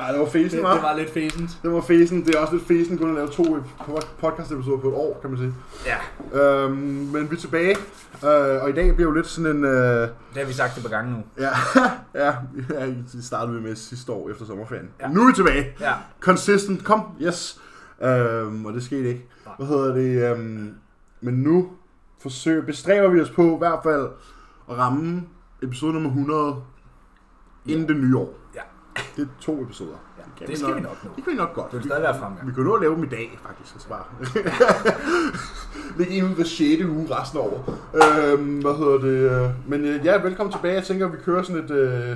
Ej, det var fesen, Det, hva'? det var lidt fæsent. Det var fesen. Det er også lidt fesen kun at lave to podcast-episoder på et år, kan man sige. Ja, Øhm, men vi er tilbage, øh, og i dag bliver jo lidt sådan en... Øh, det har vi sagt et par gange nu. ja, ja, ja, det startede vi med sidste år efter sommerferien. Ja. Ja. Nu er vi tilbage. Ja. Consistent, kom, yes. Øhm, og det skete ikke. Nej. Hvad hedder det? Øhm, men nu forsøger, bestræber vi os på i hvert fald at ramme episode nummer 100 inden det nye år. Ja. Det er to episoder. Ja, kan det skal vi nok nå. Det kan vi nok godt. Det vil stadig være fremgang. Vi kunne nå at lave dem i dag, faktisk. Altså bare. Lægge en ud hver 6. uge resten af året. Øhm, hvad hedder det? Men øh, ja, velkommen tilbage. Jeg tænker, at vi kører sådan et, øh,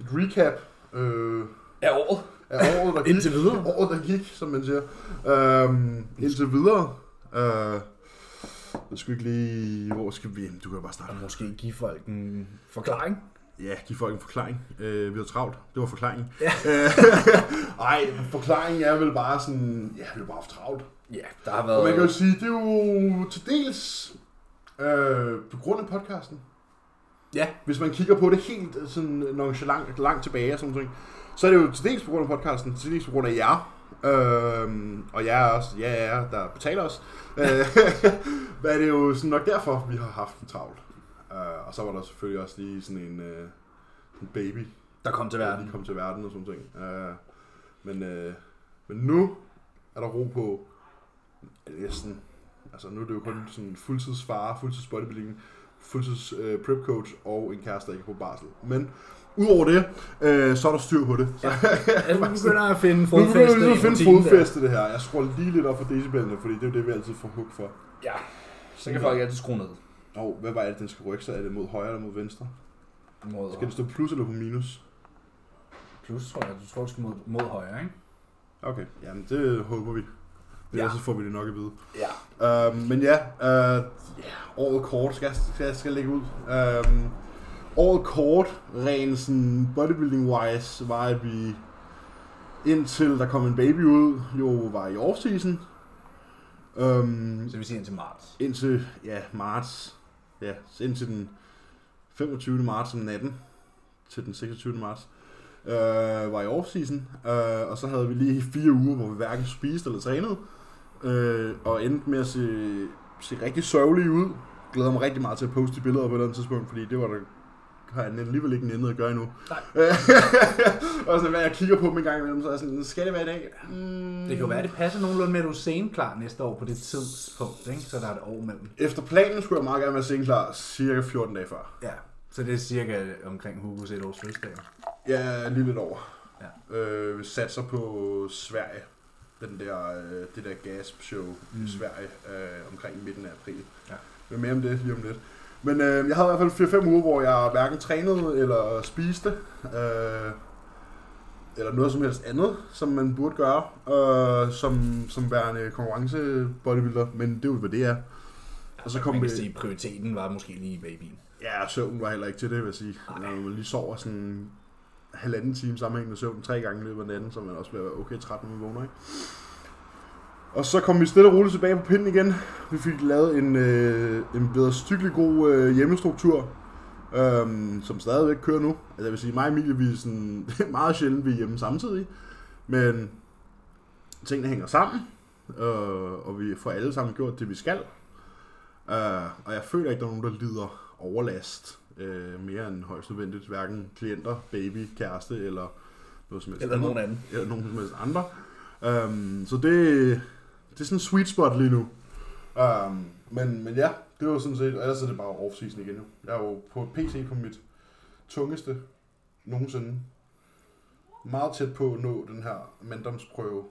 et recap øh, Er året? af året, der gik. Indtil videre. Året, der gik, som man siger. Øhm, indtil videre. Øh, jeg skal ikke lige... Hvor skal vi? Du kan bare starte. Og måske give folk en forklaring. Ja, giv folk en forklaring. Øh, vi har travlt. Det var forklaringen. Ja. Ej, forklaringen er vel bare sådan... Ja, vi har bare haft travlt. Ja, der har Og man kan jo været... sige, det er jo til dels øh, på grund af podcasten. Ja, Hvis man kigger på det helt øh, sådan nonchalant langt tilbage og sådan noget, så er det jo til dels på grund af podcasten, til dels på grund af jer. Øhm, og jeg er også, ja, jer, der betaler os. Øh, Men det er jo sådan nok derfor, vi har haft en travlt. Øh, og så var der selvfølgelig også lige sådan en, øh, en baby, der kom til der verden. lige kom til verden og sådan ting. Øh, men, øh, men nu er der ro på næsten. Altså nu er det jo kun sådan fuldtidsfar, fuldtids bodybuilding, fuldtids øh, prep coach og en kæreste, der ikke er på barsel. Men udover det, øh, så er der styr på det. Så, Ja, nu begynder at finde nu begynder ligesom i at finde der. fodfæste det her. Jeg scroller lige lidt op for decibelene, fordi det er jo det, vi altid får hug for. Ja, så kan folk altid skrue ned. Og hvad var det, den skal rykke sig? Er det mod højre eller mod venstre? Mod Skal det stå plus eller på minus? plus, tror jeg. Du tror, du skal mod, mod højre, ikke? Okay, jamen det håber vi. Ja. Så får vi det nok at vide. Ja. Um, men ja, yeah, året kort skal, skal, skal lægge ud. Um, året kort, rent sådan bodybuilding-wise, var at vi indtil der kom en baby ud, jo var i off-season. Um, Så vi siger indtil marts. indtil, ja, marts. Ja, indtil den 25. marts om natten til den 26. marts. Øh, var i off-season, øh, og så havde vi lige fire uger, hvor vi hverken spiste eller trænede, øh, og endte med at se, se rigtig sørgelige ud. Glæder mig rigtig meget til at poste de billeder på et eller andet tidspunkt, fordi det var da har jeg alligevel ikke nændet at gøre endnu. Nej. og sådan, hvad jeg kigger på dem en gang imellem, så er jeg sådan, skal det være i dag? Mm. Det kan jo være, at det passer nogenlunde med, at du er senklar næste år på det tidspunkt, ikke? Så der er et år mellem. Efter planen skulle jeg meget gerne være sengklar cirka 14 dage før. Ja, så det er cirka omkring Hugos et års fødselsdag. Ja, lige lidt over. Ja. Øh, vi satser på Sverige. Den der, øh, det der Gasp-show. Mm. i Sverige øh, omkring midten af april. Ja. Men mere om det lige om lidt. Men øh, jeg havde i hvert fald 4-5 uger, hvor jeg hverken trænede eller spiste. Øh, eller noget som helst andet, som man burde gøre, øh, som, som værende konkurrence bodybuilder. Men det er jo, hvad det er. Og så kom man kan vi- sige, prioriteten var måske lige babyen. Ja, søvn var heller ikke til det, vil jeg sige. Når man lige sover sådan halvanden time sammenhængende søvn tre gange i løbet af natten, så man også bliver okay træt, når man vågner, ikke? Og så kom vi stille og roligt tilbage på pinden igen. Vi fik lavet en, øh, en bedre stykkelig god øh, hjemmestruktur, øhm, som stadigvæk kører nu. Altså jeg vil sige, mig og Emilie, vi er sådan, det er meget sjældent, vi er hjemme samtidig. Men tingene hænger sammen, øh, og vi får alle sammen gjort det, vi skal. Uh, og jeg føler ikke, der er nogen, der lider overlast uh, mere end højst nødvendigt. Hverken klienter, baby, kæreste eller noget som helst Eller nogen anden. Eller nogen som helst andre. Um, så det, det er sådan en sweet spot lige nu. Um, men, men ja, det var sådan set, og ellers er det bare off-season igen nu. Jeg er jo på PC på mit tungeste nogensinde. Meget tæt på at nå den her manddomsprøve,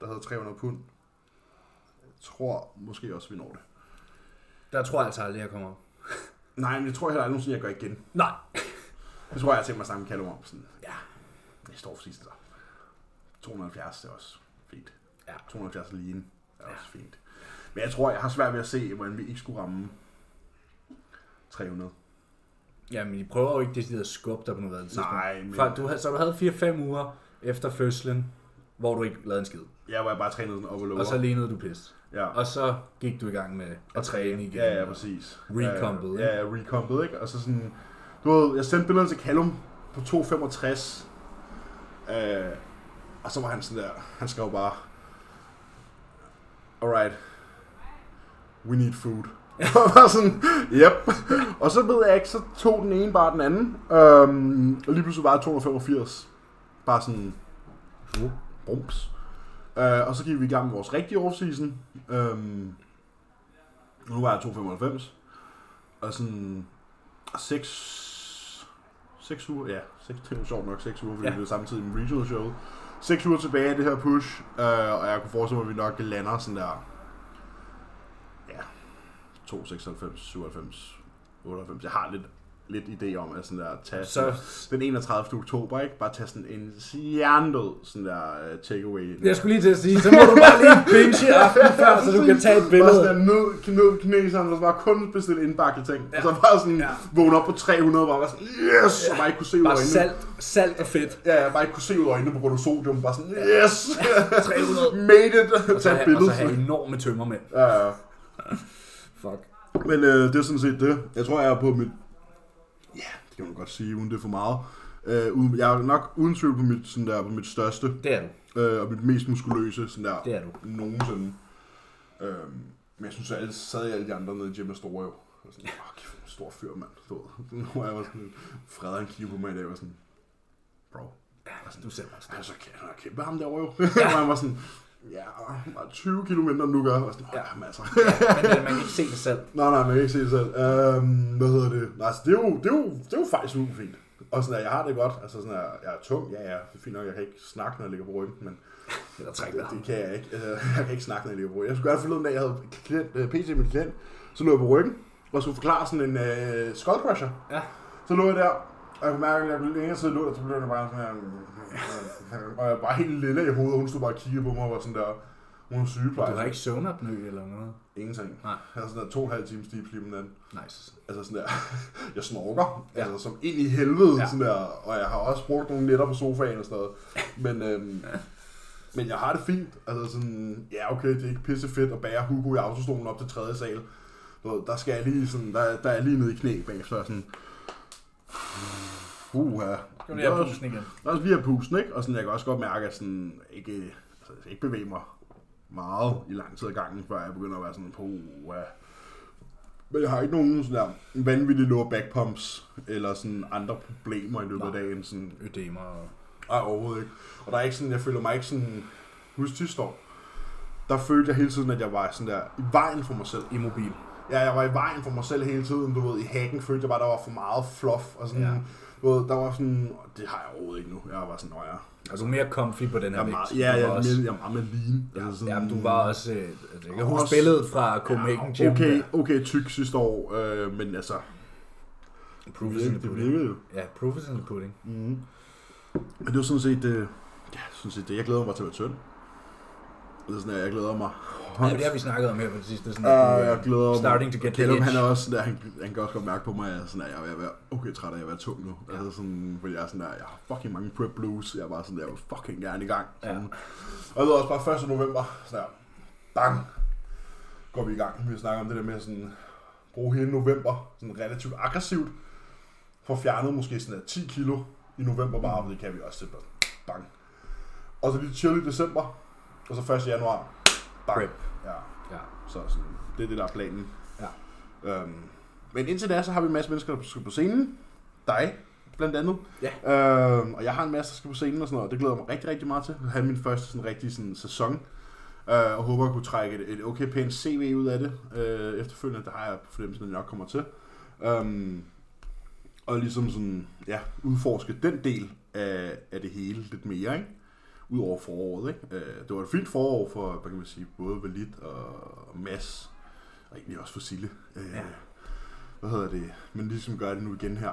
der hedder 300 pund. Jeg tror måske også, vi når det. Der tror jeg altså aldrig, jeg kommer op. Nej, men jeg tror heller aldrig nogensinde, jeg gør igen. Nej. Det tror jeg, jeg tænkt mig snakke med Callum om. Sådan, Ja. næste år sidst så. 270 er også fint. Ja. 270 lige er også fint. Men jeg tror, jeg har svært ved at se, hvordan vi ikke skulle ramme 300. Jamen, I prøver jo ikke decideret at skubbe dig på noget tidspunkt. Nej, men Fra, du, så du havde 4-5 uger efter fødslen, hvor du ikke lavede en skid. jeg var bare trænet sådan op og lower. Og så lignede du pis. ja. Og så gik du i gang med at træne igen. Ja, ja, præcis. Recompet, ikke? Ja, ja, recompet, ikke? Og så sådan, du ved, jeg sendte billederne til Callum på 2,65. Øh, og så var han sådan der, han skrev bare, alright, we need food. Og var sådan, yep. Og så ved jeg ikke, så tog den ene bare den anden. Øhm, og lige pludselig var jeg 285. Bare sådan, uh, brums. Øh, og så gik vi i gang med vores rigtige offseason. Øhm, nu var jeg 295. Og sådan, 6, 6 uger, ja, 6, det var sjovt nok 6 uger, fordi Ja. det var samtidig med regional show. 6 uger tilbage af det her push, øh, og jeg kunne forestille mig, at vi nok lander sådan der, ja, 2, 96, 97, 98. Jeg har lidt, lidt idé om, at sådan der, tage Så, den 31. oktober, ikke? Bare tage sådan en stjernedød sådan der uh, takeaway. jeg skulle lige til at sige, så må du bare lige binge i aften før, så du kan tage et Bare billede. sådan der ned, ned kineseren, og så bare kun bestille indbakkede ting. Ja. Ja. Og så bare sådan Ja. ja. vågne op på 300, og bare være sådan, yes! Og bare ikke kunne se ud af Bare øjnene. salt, salt og fedt. Ja, jeg bare ikke kunne se ud af øjnene på grund af sodium. Bare sådan, yes! 300. Made it! Og så, have, og så have enorme tømmermænd. Ja, ja. Fuck. Men øh, det er sådan set det. Jeg tror, jeg er på mit... Ja, det kan man godt sige, uden det er for meget. Øh, jeg er nok uden tvivl på mit, sådan der, på mit største, Det er du. øh, og mit mest muskuløse, sådan der, Det er du. nogensinde. Øhm, men jeg synes, at alle sad alle de andre nede i gym er store jo. Og sådan, åh, kæft, en stor fyr, mand. Nu var jeg var sådan, Fred han kigger på mig i dag, og var sådan, bro, Altså, du ser bare han er så kæmpe, han er kæmpe ham derovre jo. og han var sådan, ja, bare 20 kilo mindre, end du gør. Og sådan, Ja. ja, jamen, altså. Men øh, man kan ikke se det selv. nej, nej, man kan ikke se det selv. Øhm, hvad hedder det? Nej, altså, det er jo, det er jo, det er jo faktisk super fint. Og sådan, at jeg har det godt. Altså sådan, at jeg er tung. Ja, ja, det er fint nok. Jeg kan ikke snakke, når jeg ligger på ryggen, men Eller træk det, det kan jeg ikke. Altså, jeg kan ikke snakke, når jeg ligger på ryggen. Jeg skulle gøre forleden dag, jeg havde klient, øh, med en klient. Så lå jeg på ryggen, og skulle forklare sådan en øh, skull crusher. Ja. Så lå jeg der, og jeg kunne mærke, at jeg længere tid lå der, så blev det bare sådan her, og jeg var bare helt lille i hovedet, og hun stod bare og kiggede på mig og var sådan der, hun er Du sygeplejerske. har ikke søvnapnø eller noget? Ingenting. Nej. Jeg havde sådan der to og en halv times deep sleep om natten. Nice. Altså sådan der, jeg snorker, Ja. ja. altså som ind i helvede, Ja. ja. sådan der, og jeg har også brugt nogle nætter på sofaen og sådan noget. Men, øhm, men jeg har det fint, altså sådan, ja okay, det er ikke pisse fedt at bære Hugo i autostolen op til tredje sal. Du Der skal jeg lige sådan, der, der er lige nede i knæ bagefter, sådan, uh, ja. Skal du lige have pusten igen? Der er også lige have pusten, ikke? Og sådan, jeg kan også godt mærke, at sådan, ikke, altså, jeg ikke bevæge mig meget i lang tid ad gangen, før jeg begynder at være sådan, puh, ja. Men jeg har ikke nogen sådan der vanvittige lower back pumps, eller sådan andre problemer i løbet af Nej. dagen. Sådan, Ødemer og... ej, overhovedet ikke. Og der er ikke sådan, jeg føler mig ikke sådan, husk sidste år, der følte jeg hele tiden, at jeg var sådan der i vejen for mig selv. Immobil. Ja, jeg var i vejen for mig selv hele tiden, du ved, i hacken følte jeg bare, der var for meget fluff, og sådan, Ja. Ja. ved, der var sådan, det har jeg overhovedet ikke nu, jeg var sådan, nå ja. Er du mere comfy på den her Jeg er meget, vægt? ja, jeg, er også- jeg er meget mere lean. Ja, altså ja, men du var også... Øh, altså, jeg kan huske Også- billedet fra Copenhagen Gym. okay, der. okay tyk sidste år, øh, men altså, Proof is in det, the det pudding. jo. Ja, proof is in the pudding. Mm. Men det var sådan set, øh, ja, sådan set det. Jeg glæder mig til at være tynd. Det er sådan, jeg glæder mig. Ja, det har vi snakket om her på det sidste. Sådan, Ja, at du, jeg glæder mig. Starting to get the Kjellum, han er også sådan der, han, han kan også godt mærke på mig, at jeg sådan, at jeg er være okay træt af at være tung nu. Ja. Altså sådan, fordi jeg er sådan der, jeg har fucking mange prep blues. Jeg er bare sådan der, jeg vil fucking gerne i gang. Ja. Sådan. Og jeg ved også bare 1. november, sådan der, bang, går vi i gang. Vi snakker om det der med sådan, bruge hele november sådan relativt aggressivt. For fjernet måske sådan der 10 kilo i november bare, for det kan vi også til. Bang. Og så lige chill i december. Og så 1. januar. Bang. Prep. Ja. Ja. Så sådan, det er det, der er planen. Ja. Øhm, men indtil da, så har vi en masse mennesker, der skal på scenen. Dig, blandt andet. Ja. Øhm, og jeg har en masse, der skal på scenen og sådan noget. og Det glæder jeg mig rigtig, rigtig meget til. At have min første sådan rigtig sådan, sæson. Øh, og håber at kunne trække et, et okay pænt CV ud af det. Øh, efterfølgende, det har jeg på fornemmelsen, at jeg nok kommer til. Øhm, og ligesom sådan, ja, udforske den del af, af det hele lidt mere, ikke? Udover foråret, ikke? Øh, det var et fint forår for, hvad kan man sige, både Valit og Mads, og egentlig også for Sille. Øh, Ja. Hvad hedder det? Men ligesom gør det nu igen her,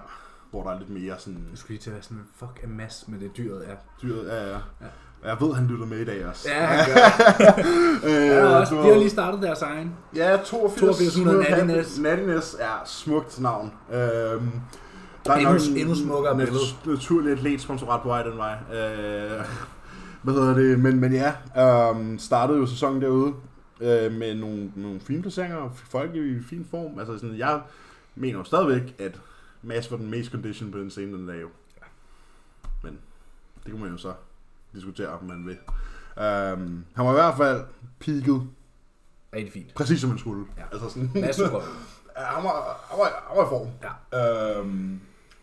hvor der er lidt mere sådan Jeg skulle lige til at være sådan, fuck en masse med det dyret er. dyret. Ja, ja. Ja. Jeg ved, han lytter med i dag også. Ja, han gør. øh, Ja, også, de har lige startet deres egen. Ja, 82. 8200 Happy- Nattiness. Nattiness er smukt navn. Øhm, der Endnu- nok en endnu smukkere billede. Naturligt atlet sponsorat på vej den vej. Øh, hvad hedder det? Men, men ja, øhm, startede jo sæsonen derude øh, med nogle, nogle fine placeringer folk i fin form. Altså sådan, jeg mener jo stadigvæk, at Mads var den mest condition på den scene den dag jo. Men Det kan man jo så diskutere, om man vil. Um, han var i hvert fald peaked, Rigtig fint. præcis som han skulle. Ja. Altså sådan, godt. Ja, han var, han var, han var i form. Ja. Øhm,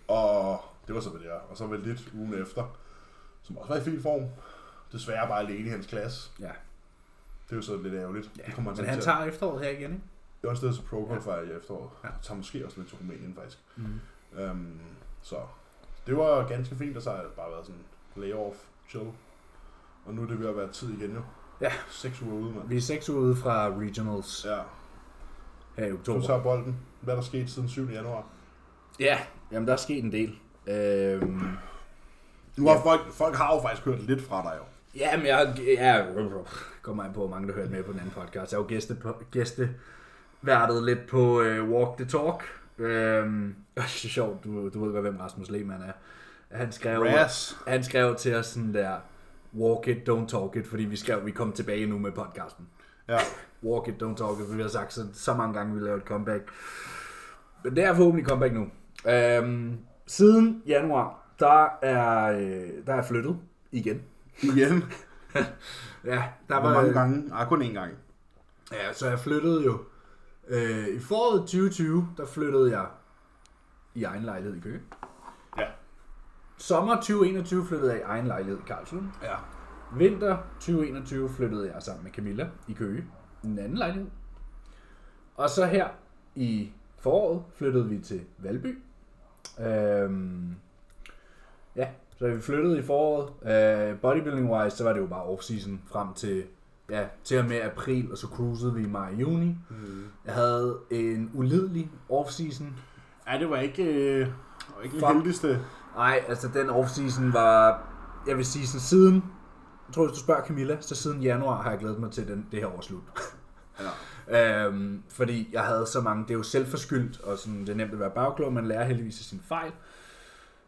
og det var så, hvad det er. Og så vel lidt ugen efter, som også var i fin form. Desværre bare alene i hans klasse. Ja. Det er jo så lidt ærgerligt. ja. det kommer Men til han tager efteråret her igen, ikke? Det var stedet til Pro Qualifier i efteråret. Ja. Ja. Tager måske også lidt til Rumænien, faktisk. Mm. Øhm, så det var ganske fint, og så har det bare været sådan layoff, chill. Og nu er det ved at være tid igen jo. Ja. Seks uger ude, mand. Vi er seks uger ude fra Regionals Ja. her i Du oktober. tager bolden. Hvad er der sket siden 7. januar? Ja, jamen der er sket en del. Øhm, Nu har Ja. folk, folk har jo faktisk hørt lidt fra dig jo. Ja, men jeg, jeg kommer an på, mange der hørte med på den anden podcast. Jeg er jo gæste, værtet lidt på uh, Walk the Talk. Øhm, det er sjovt, du, du ved godt, hvem Rasmus Lehmann er. Han skrev, Ras. han skrev til os sådan der, walk it, don't talk it, fordi vi skrev, vi kom tilbage nu med podcasten. Ja. Walk it, don't talk it, vi har sagt så, så mange gange, vi laver et comeback. Men det er forhåbentlig comeback nu. Øhm, siden januar, der er, øh, der er flyttet igen. Igen. Ja, der Hvor mange gange? Ah, kun én gang. Ja, så jeg flyttede jo. Øh, I foråret 2020, der flyttede jeg i egen lejlighed i Køge. Ja. Sommer 2021 flyttede jeg i egen lejlighed i Karlslund. Ja. Vinter 2021 flyttede jeg sammen med Camilla i Køge, en anden lejlighed. Og så her i foråret flyttede vi til Valby. Øhm, ja, så vi flyttede i foråret. Øh, bodybuilding-wise, så var det jo bare off-season frem til, ja, til og med april, og så cruisede vi i maj og juni. Mm. Jeg havde en ulidelig off-season. Ja, det var ikke, øh, var ikke den heldigste. Nej, altså den off-season var, jeg vil sige sådan siden, jeg tror hvis du spørger Camilla, så siden januar har jeg glædet mig til den, det her års slut. Ja. Øhm, fordi jeg havde så mange, det er jo selvforskyldt, og sådan, det er nemt at være bagklog, man lærer heldigvis af sine fejl.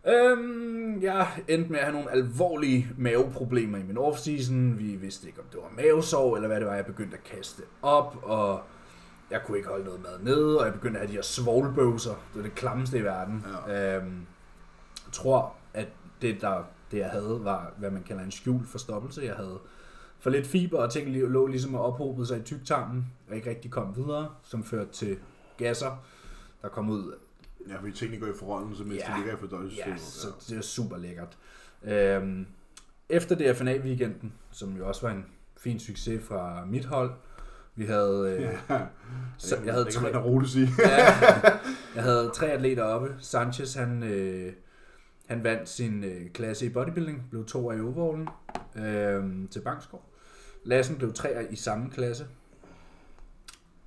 Øhm, jeg endte med at have nogle alvorlige maveproblemer i min off-season. Vi vidste ikke, om det var mavesår, eller hvad det var. Jeg begyndte at kaste op, og jeg kunne ikke holde noget mad nede, og jeg begyndte at have de her svoglbøvser. Det var det klammeste i verden. Ja. Øhm, jeg tror, at det, der, det jeg havde, var, hvad man kalder en skjult forstoppelse. Jeg havde for lidt fiber, og ting lå ligesom og ophobede sig i tyktarmen, og ikke rigtig kom videre, som førte til gasser, der kom ud. Ja, fordi tingene går i forrådnelse, mens Ja. de ligger i fordøjelsessystemet. Ja, så det er super lækkert. Øhm, efter DFNA-weekenden, som jo også var en fin succes fra mit hold, vi havde, øh, Ja. så, Det jeg havde det kan tre, man roligt sige. ja, jeg havde tre atleter oppe. Sanchez, han, øh, han vandt sin øh, klasse i bodybuilding, blev to i overallen øh, til Bangskov. Lassen blev tre i samme klasse.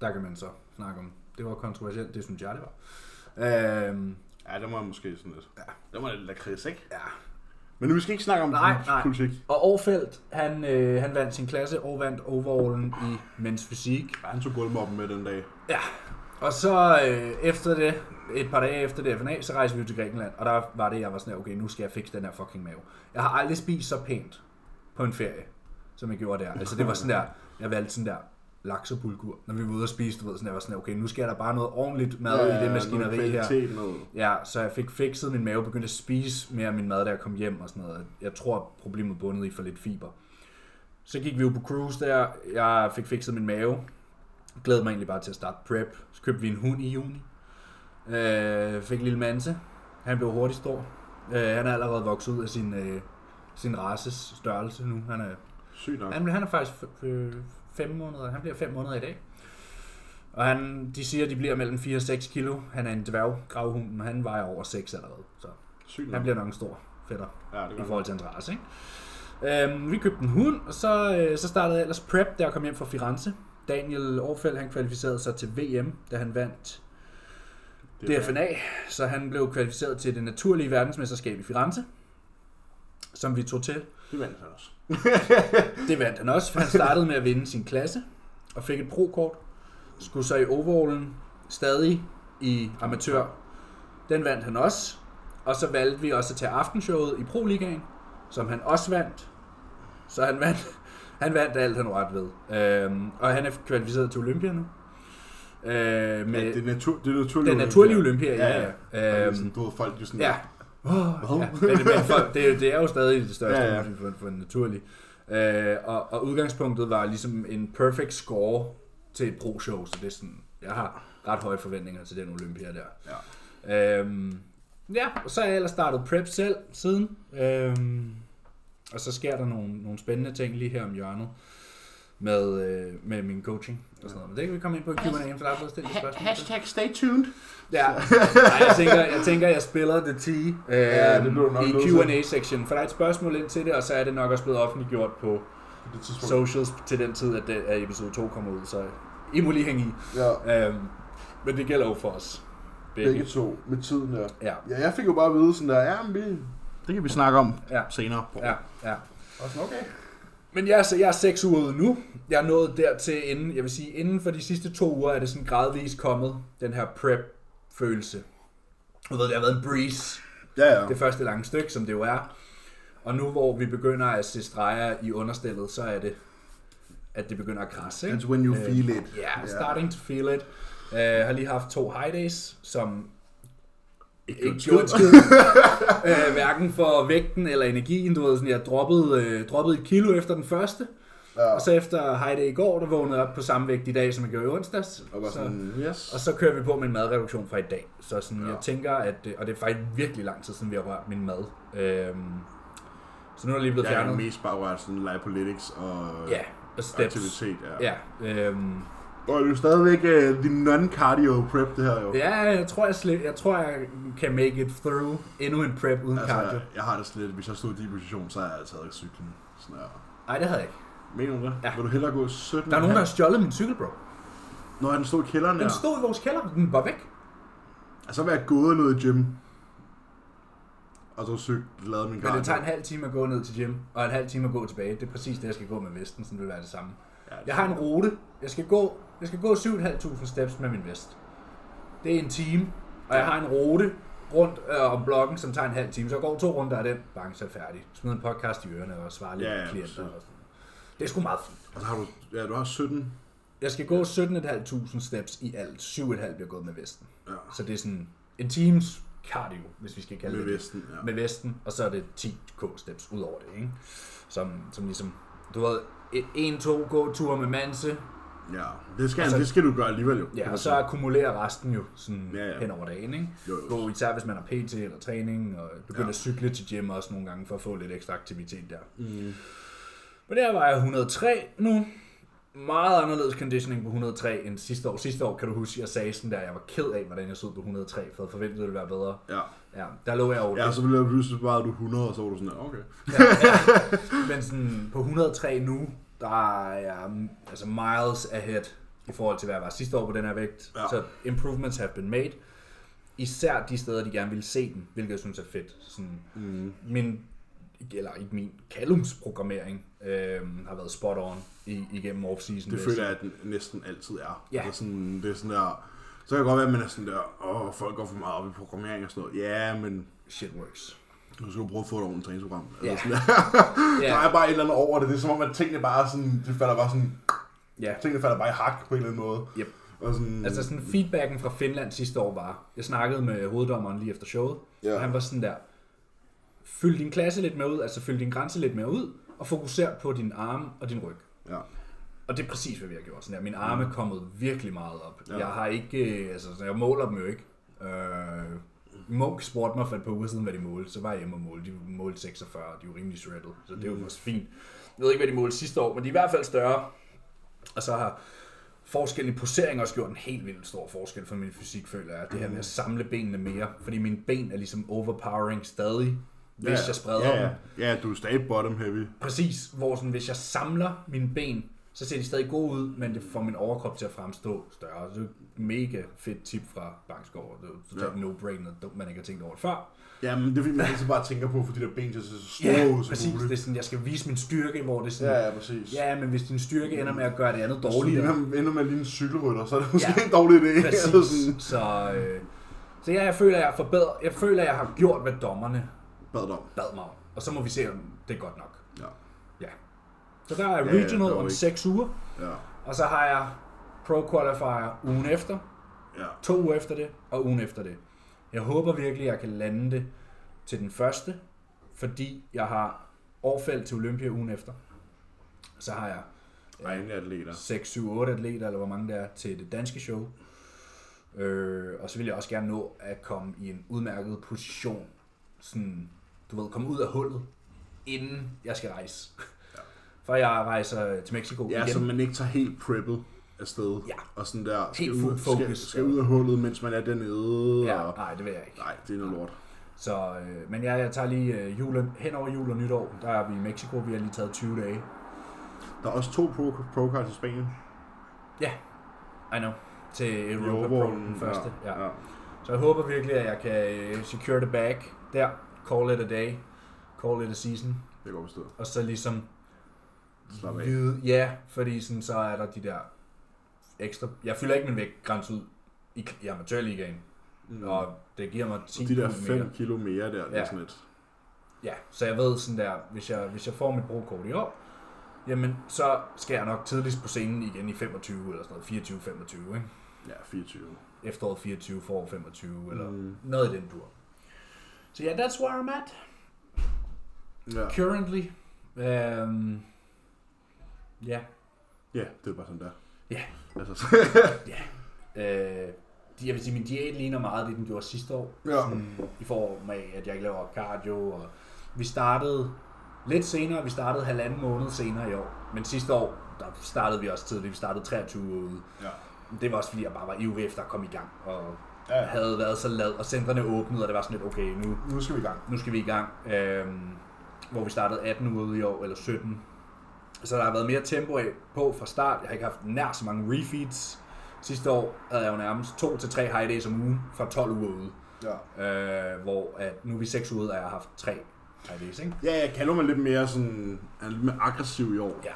Der kan man så snakke om. Det var kontroversielt, det synes jeg, det var. Øh, Ja, det må jeg måske sådan lidt. Ja. Det må lidt lakrids, ikke? ja. Men nu vi skal ikke snakke om Nej, nej. politik. Og Aarfeldt, han, øh, han vandt sin klasse og vandt overallen i mens fysik. Ja, han tog gulvmoppen med den dag. Ja, og så øh, efter det, et par dage efter DFNA, så rejste vi jo til Grækenland, og der var det, jeg var sådan, her, okay, nu skal jeg fikse den her fucking mave. Jeg har aldrig spist så pænt på en ferie, som jeg gjorde der. Altså det var sådan der, jeg valgte sådan der laks og bulgur, når vi var ude og spise, du ved, sådan der, var sådan okay, nu jeg der bare noget ordentligt mad i det maskineri her. Ja, så jeg fik fikset min mave, begyndte at spise mere af min mad, da jeg kom hjem og sådan noget. Jeg tror, problemet bundet i for lidt fiber. Så gik vi jo på cruise der, jeg fik fikset min mave, glædede mig egentlig bare til at starte prep. Så købte vi en hund i juni. Øh, fik lille Manse. Han blev hurtigt stor. Øh, han er allerede vokset ud af sin, øh, sin races størrelse nu. Han er, Sygt nok. han, han er faktisk f- øh, fem måneder. Han bliver fem måneder i dag. Og han, de siger, at de bliver mellem 4 og 6 kilo. Han er en dværggravhund, men han vejer over 6 allerede. Så Sygt han bliver nok en stor fætter Ja, det i forhold til hans race, ikke? Øhm, vi købte en hund, og så, øh, så startede jeg ellers prep, jeg kom hjem fra Firenze. Daniel Aarfeldt, han kvalificerede sig til VM, da han vandt det. DFNA, så han blev kvalificeret til det naturlige verdensmesterskab i Firenze, som vi tog til. Det vandt han også. Det vandt han også, for han startede med at vinde sin klasse, og fik et pro-kort. Skulle så i overallen stadig i amatør. Den vandt han også. Og så valgte vi også at tage aftenshowet i Pro-ligaen, som han også vandt. Så han vandt, han vandt alt, han ret ved. Øhm, og han er kvalificeret til Olympia nu. Øh, med Ja, det er natur, det naturlige den naturlige Olympia, ja. ja. ja. Øhm, Øhm, du ved, folk jo sådan, ja. Oh, ja. men, men for, det, er jo- det er jo stadig det største Ja, ja. For, for naturligt. Øh, og, og udgangspunktet var ligesom en perfect score til et pro-show, så det er sådan, jeg har ret høje forventninger til den Olympia der. Ja. Øhm, ja, og så har jeg ellers startet prep selv siden. Øhm, og så sker der nogle, nogle spændende ting lige her om hjørnet med, øh, med min coaching og sådan noget. Men det kan vi komme ind på i Q&A, for der er blevet stillet et spørgsmål. Hashtag stay tuned. Ja, Nej, jeg tænker, jeg tænker, jeg spiller The T øh, Ja, det nok i. Q&A-section, for der er et spørgsmål ind til det, og så er det nok også blevet offentliggjort på På det socials til den tid, at, det, at episode 2 kommer ud, så I må lige hænge i. Ja, Øhm, men det gælder jo for os begge. begge to med tiden der. Ja, Ja, jeg fik jo bare at vide sådan der, ja, men vi, det kan vi snakke om ja, senere. ja, ja. Og sådan, okay. Men jeg så jeg er seks uger ude nu. Jeg er nået dertil inden, jeg vil sige, inden for de sidste to uger er det sådan gradvist kommet, den her prep-følelse. Du ved, det har været en breeze, Ja, ja. det første lange stykke, som det jo er. Og nu hvor vi begynder at se streger i understillet, så er det, at det begynder at krasse. Ikke? That's when you Øh, feel it. Ja, yeah, starting to feel it. Uh, jeg har lige haft to high days, som ikke gjort gjorde en skid. uh, hverken for vægten eller energien. Du ved, sådan, jeg droppede, uh, droppede et kilo efter den første. Ja. Og så efter day i går, der vågnede jeg op på samme vægt i dag, som jeg gjorde i onsdags. Og var så, sådan, yes. og så kører vi på med en madreduktion fra i dag. Så sådan, ja. Jeg tænker, at det, og det er faktisk virkelig lang tid siden, vi har rørt min mad. Øhm, så nu er der lige blevet Jeg er fjernet. mest bare rørt sådan lipolytics og Ja, og steps. aktivitet. Ja. Ja, øhm, Og det er jo stadigvæk uh, din non-cardio prep, det her jo. ja, jeg tror, jeg, slet, jeg tror, jeg kan make it through endnu en prep uden altså, cardio. Altså, jeg har det slet, hvis jeg stod i din position, så har jeg taget cyklen. Sådan her. Nej, det havde jeg ikke. Mener du det? Ja. Vil du hellere gå 17? Der er nogen, der har stjålet min cykel, bro. Når den stod i kælderen Den stod i vores kælder, den var væk. Altså, så vil jeg gået ned i gym. Og så søgt, lavet min Men cardio. det tager en halv time at gå ned til gym, og en halv time at gå tilbage. Det er præcis det, jeg skal gå med vesten, så det vil være det samme. Ja, Jeg har en rute. Jeg skal gå, jeg skal gå 7.500 steps med min vest. Det er en time, og jeg har en rute rundt øh, om blokken, som tager en halv time. Så jeg går to runder af den, bang, så er færdig. Smid en podcast i ørerne og svare lidt Ja, ja, klienter. Og sådan. Det er sgu meget fint. Og så har du, ja, du har 17. Jeg skal gå 17.500 steps i alt. 7.500 bliver gået med vesten. Ja. Så det er sådan en times cardio, hvis vi skal kalde Med det vesten, ja. Med vesten, og så er det 10k steps ud over det, ikke? Som, som ligesom, du ved, en, to gåture med manse, Ja, det skal, Og så- det skal du gøre alligevel jo. Ja, og så akkumulerer resten jo sådan Ja, ja, hen over dagen, ikke? Jo, jo. Gå især hvis man har PT eller træning, og begynder Ja. at cykle til gym også nogle gange, for at få lidt ekstra aktivitet der. Mm. Men der var jeg 103 nu. Meget anderledes conditioning på 103 end sidste år. Sidste år kan du huske, jeg sagde sådan der, jeg var ked af, hvordan jeg stod på 103, for jeg forventede, det ville være bedre. Ja. Ja, der lå jeg over ja, så ville jeg pludselig bare, du 100, og så var du sådan, okay. Ja, ja. Men sådan på 103 nu, der er altså miles ahead i forhold til, hvad jeg var sidste år på den her vægt. Ja. Så improvements have been made. Især de steder, de gerne ville se den, hvilket jeg synes er fedt. Sådan, Mm. min, eller ikke min, Callums programmering øh, har været spot on i, igennem off-season. Det føler jeg, at den næsten altid er. Ja. Altså sådan, det er sådan der, så kan det godt være, at man er sådan der, åh, folk går for meget op i programmering og sådan noget. Ja, men Shit works. Du skal jo prøve at få et ordentligt træningsprogram. Ja. Eller sådan der. Ja. Der er bare et eller andet over det. Det er som om, at tingene bare sådan, det falder bare sådan, Ja. tingene falder bare i hak på en eller anden måde. Yep. Og sådan, Altså sådan feedbacken fra Finland sidste år var, jeg snakkede med hoveddommeren lige efter showet, Ja. og han var sådan der, fyld din klasse lidt mere ud, altså fyld din grænse lidt mere ud, og fokuser på din arme og din ryg. ja. Og det er præcis, hvad vi har gjort. Sådan der. Min arme er kommet virkelig meget op. Ja. Jeg har ikke, øh, altså så jeg måler dem jo ikke. Øh, Munk spurgte mig for et par uger siden, hvad de målte. Så var jeg hjemme og målte. De målte 46, de er jo rimelig shredded. Så det er jo også fint. Jeg ved ikke, hvad de målte sidste år, men de er i hvert fald større. Og så har forskellen i posering også gjort en helt vildt stor forskel for min fysik, føler jeg. Det her med at samle benene mere. Fordi mine ben er ligesom overpowering stadig, hvis ja, jeg spreder ja, dem. ja. ja, du er stadig bottom heavy. Præcis, hvor sådan, hvis jeg samler mine ben, så ser de stadig gode ud, men det får min overkrop til at fremstå større. Så det er mega fedt tip fra Bangsgaard. Det er totalt Ja. no-brainer, dumt man ikke har tænkt over det før. Ja, men det er fordi, man altid bare tænker på, for de der ben til så store Ja, ud som præcis. muligt. Det er sådan, jeg skal vise min styrke, hvor det er sådan, Ja, ja, præcis. ja, men hvis din styrke ender med at gøre det andet dårligere, ender, ender med lige en cykelrytter, så er det måske Ja. en dårlig idé. Eller sådan. præcis. Så, øh, så ja, jeg føler, jeg har forbedret, jeg føler, jeg har gjort, hvad dommerne Bad om. bad mig om. Og så må vi se, om det er godt nok. Ja. Ja. Så der er Ja, ja, regional dog om ikke. 6 uger, Ja. og så har jeg Pro Qualifier ugen efter, Ja. to uger efter det, og ugen efter det. Jeg håber virkelig, at jeg kan lande det til den første, fordi jeg har overfald til Olympia ugen efter. Så har jeg Ej, atleter. 6, 7, 8 atleter, eller hvor mange der er, til det danske show. Øh, og så vil jeg også gerne nå at komme i en udmærket position, sådan, du ved, komme ud af hullet, inden jeg skal rejse. Ja. For jeg rejser til Mexico Ja, igen. så man ikke tager helt preppet afsted. Ja. Og sådan der, skal, Helt ud, skal, skal ud af hullet, mens man er dernede. Ja, Og, nej, det vil jeg ikke. nej, det er noget lort. Så, øh, men ja, jeg tager lige øh, julen, hen over jul og nytår, der er vi i Mexico, vi har lige taget 20 dage. Der er også to pro, pro cards i Spanien. I know. Til Europa Pro den første. Ja. ja. Så jeg håber virkelig, at jeg kan øh, secure the bag der. Call it a day. Call it a season. Det godt forstå. Og så ligesom Slap af. vide, ja, fordi sådan, så er der de der ekstra... Jeg fylder ikke min vægtgrænse ud i, i amatørligaen, Mm. og det giver mig 10 Og de der pund 5 mere. kilo mere der, er Ja. sådan lidt. Ja, så jeg ved sådan der, hvis jeg, hvis jeg får mit brokort i år, jamen så skal jeg nok tidligst på scenen igen i 25 eller sådan noget, 24-25, ikke? Ja, 24. Efteråret 24, forår 25, eller Mm. noget i den dur. Så ja, that's where I'm at. Ja. Currently. Um, ja. ja, det er bare sådan der. Ja. Altså, Øh, jeg vil sige, min diæt ligner meget det, den gjorde sidste år. Ja. Sådan, I form af, at jeg ikke laver cardio. Og vi startede lidt senere. Vi startede halvanden måned senere i år. Men sidste år, der startede vi også tidligt. Vi startede 23 uger ude. ja. Det var også fordi, jeg bare var ivrig efter at komme i gang. Og Ja. havde været så lad, og centrene åbnede, og det var sådan lidt, okay, nu, Nu skal vi i gang. nu skal vi i gang. Øhm, hvor vi startede 18 uger ude i år, eller 17. Så der har været mere tempo af på fra start. Jeg har ikke haft nær så mange refeeds. Sidste år havde jeg jo nærmest 2 til tre high days om ugen fra 12 uger ude. Ja. Øh, hvor at nu er vi 6 uger ude, og jeg har haft 3 high days, ikke? Ja, jeg kalder mig lidt mere sådan, er lidt mere aggressiv i år. Ja,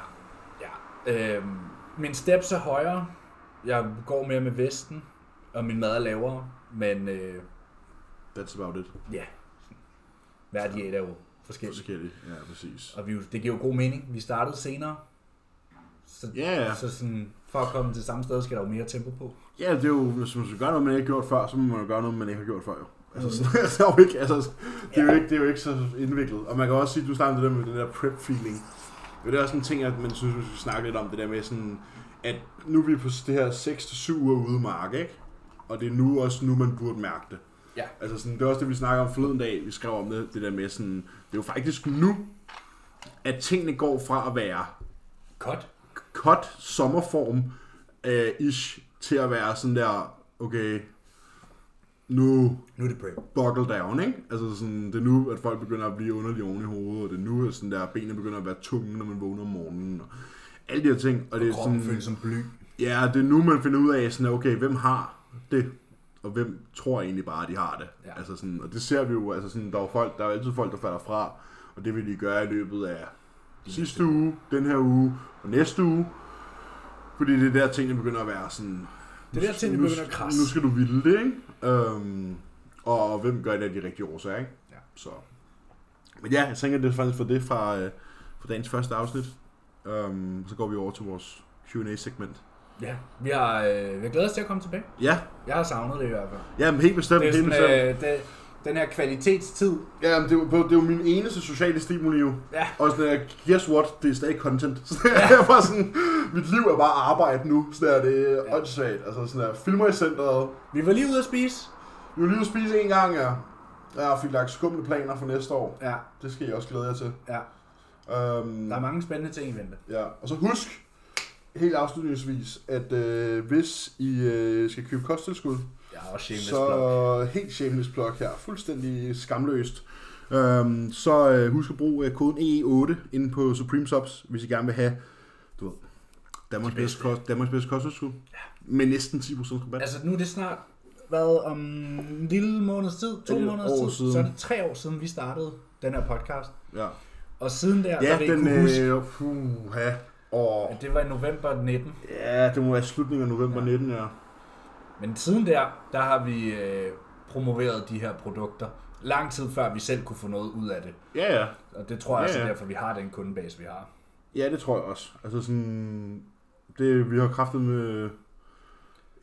ja. Øhm, min steps er højere. Jeg går mere med vesten, og min mad er lavere. Men øh, That's about it. ja, hver diæt er jo forskellig. Forskelligt. Ja, præcis. Og vi, det giver jo god mening. Vi startede senere. Så, Ja, ja. så sådan, for at komme til samme sted, skal der jo mere tempo på. Ja, det er jo, hvis man skal gøre noget, man ikke har gjort før, så må man jo gøre noget, man ikke har gjort før, jo. Altså, så, det, er jo ikke, altså, det, er jo ikke, det er jo ikke så indviklet. Og man kan også sige, du snakker om det der med den der prep-feeling. Det er også en ting, at man synes, vi skal snakke lidt om det der med sådan, at nu er vi på det her 6-7 uger ude mark, ikke? Og det er nu også nu, man burde mærke det. Ja. Altså sådan, det er også det, vi snakker om forleden dag, vi skrev om det, det der med sådan, det er jo faktisk nu, at tingene går fra at være Godt. cut sommerform øh, ish til at være sådan der, okay, nu Nu er det prep. buckle down, ikke? Altså sådan, det er nu, at folk begynder at blive underlige oven i hovedet, og det er nu, at sådan der, benene begynder at være tunge, når man vågner om morgenen, og alle de her ting. Og det er Kroppen sådan, føles som bly. ja, det er nu, man finder ud af, sådan, okay, hvem har det? Og hvem tror egentlig bare, at de har det? Ja. Altså sådan, og det ser vi jo, altså sådan, der er jo folk, der er altid folk, der falder fra, og det vil de gøre i løbet af sidste uge, den her uge og næste uge. Fordi det er der, tingene begynder at være sådan... Det er der, tingene begynder at krasse. Nu skal du ville det, ikke? Øhm, og, og hvem gør det af de rigtige årsager, ikke? Ja. Så. Men ja, jeg tænker, det er faktisk for det fra, øh, fra dagens første afsnit. Øhm, så går vi over til vores Q&A-segment. Ja, vi har, øh, vi har glædet os til at komme tilbage. Ja, Jeg har savnet det i hvert fald. ja men helt bestemt. Det er helt sådan, bestemt. øh, det, den her kvalitetstid. Ja, men det, er jo, det er jo min eneste sociale stimuli jo. Ja, Og sådan, der, guess what, det er stadig content. Så jeg er bare sådan, mit liv er bare arbejde nu. Så der, det er Ja. åndssvagt. Altså sådan der, filmer i centret. vi var lige ude at spise. Vi vil lige ude at spise en gang, ja. Jeg fik lagt skumle planer for næste år. Ja, Det skal I også glæde jer til. ja. Um, Der er mange spændende ting i vente. Ja, og så husk, helt afslutningsvis, at øh, hvis I øh, skal købe kosttilskud, har også shameless så plug. helt shameless plug her, fuldstændig skamløst, øhm, så øh, husk at bruge øh, koden EE8 inde på Supreme Subs, hvis I gerne vil have, du ved, Danmarks bedste, kost, Danmarks bedste kosttilskud. Ja. Med næsten 10% rabat. Altså nu er det snart været om en lille måneds tid, to år tid, siden. så er det tre år siden, vi startede den her podcast. Ja, Og siden der, der ja I den, kunne huske, øh, puha, og, det var i november 19. ja, det må være slutningen af november Ja. 19, ja. Men siden der, der har vi øh, promoveret de her produkter lang tid før vi selv kunne få noget ud af det. Ja, ja. Og det tror jeg Ja, også er ja. derfor, vi har den kundebase, vi har. Ja, det tror jeg også. Altså sådan, det, vi har kraftet med,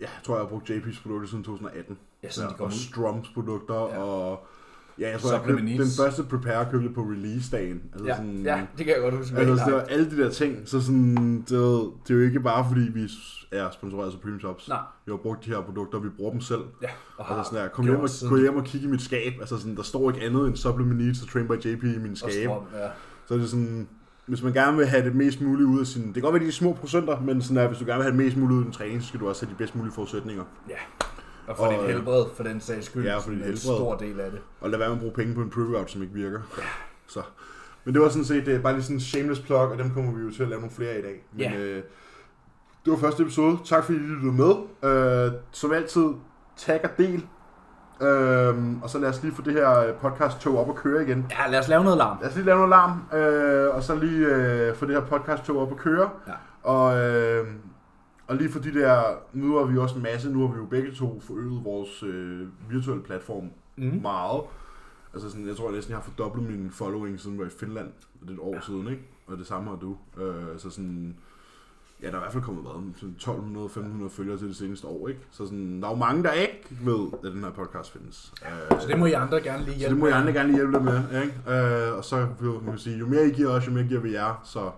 ja, jeg tror, jeg har brugt JP's produkter siden 2018. Ja, sådan ja, de kom og ud. Strums produkter, Ja. ja. og Ja, jeg tror, jeg købte, den første prepare købte på release-dagen. Altså Ja, sådan, ja, det kan jeg godt huske. Altså, helt det var hype. alle de der ting, så sådan, det, det er jo ikke bare fordi, vi er sponsoreret af Supreme Shops. Nej. Vi har brugt de her produkter, vi bruger dem selv. Ja, og Altså sådan der, kom hjem, og, gå hjem og kigge i mit skab. Altså sådan, der står ikke andet end Supplement Needs og Train by JP i min skab. strøm, ja. Så er det sådan, hvis man gerne vil have det mest muligt ud af sin... Det kan godt være, de små procenter, men sådan der, hvis du gerne vil have det mest muligt ud af din træning, så skal du også have de bedst mulige forudsætninger. Og for Og, dit øh, helbred, for den sags skyld. Ja, for dit en helbred. stor del af det. Og lad være med at bruge penge på en pre-workout, som ikke virker. Ja. Så. Men det var sådan set øh, bare lige sådan en shameless plug, og dem kommer vi jo til at lave nogle flere i dag. Men, Ja. øh, det var første episode. Tak fordi I lyttede med. Øh, som altid, tag og del. Øh, og så lad os lige få det her podcast tog op og køre igen. Ja, lad os lave noget larm. Lad os lige lave noget larm, øh, og så lige øh, få det her podcast tog op og køre. Ja. Og, øh, og lige for de der, nu har vi også en masse, nu har vi jo begge to forøget vores øh, virtuelle platform Mm. meget. Altså sådan, jeg tror jeg næsten, jeg har fordoblet min following, siden jeg var i Finland. Det er et år ja. siden, ikke? Og det samme har du. Øh, så sådan, ja, der er i hvert fald kommet hvad, sådan 1200-1500 følgere til det seneste år, ikke? Så sådan, der er jo mange, der ikke ved, at den her podcast findes. Øh, Så det må I andre gerne lige så hjælpe det må I andre gerne lige hjælpe lidt med, ikke? Øh, og så vil man sige, jo mere I giver os, jo mere giver vi jer. Så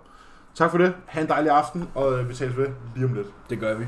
tak for det. Ha' en dejlig aften, og øh, vi ses ved lige om lidt. Det gør vi.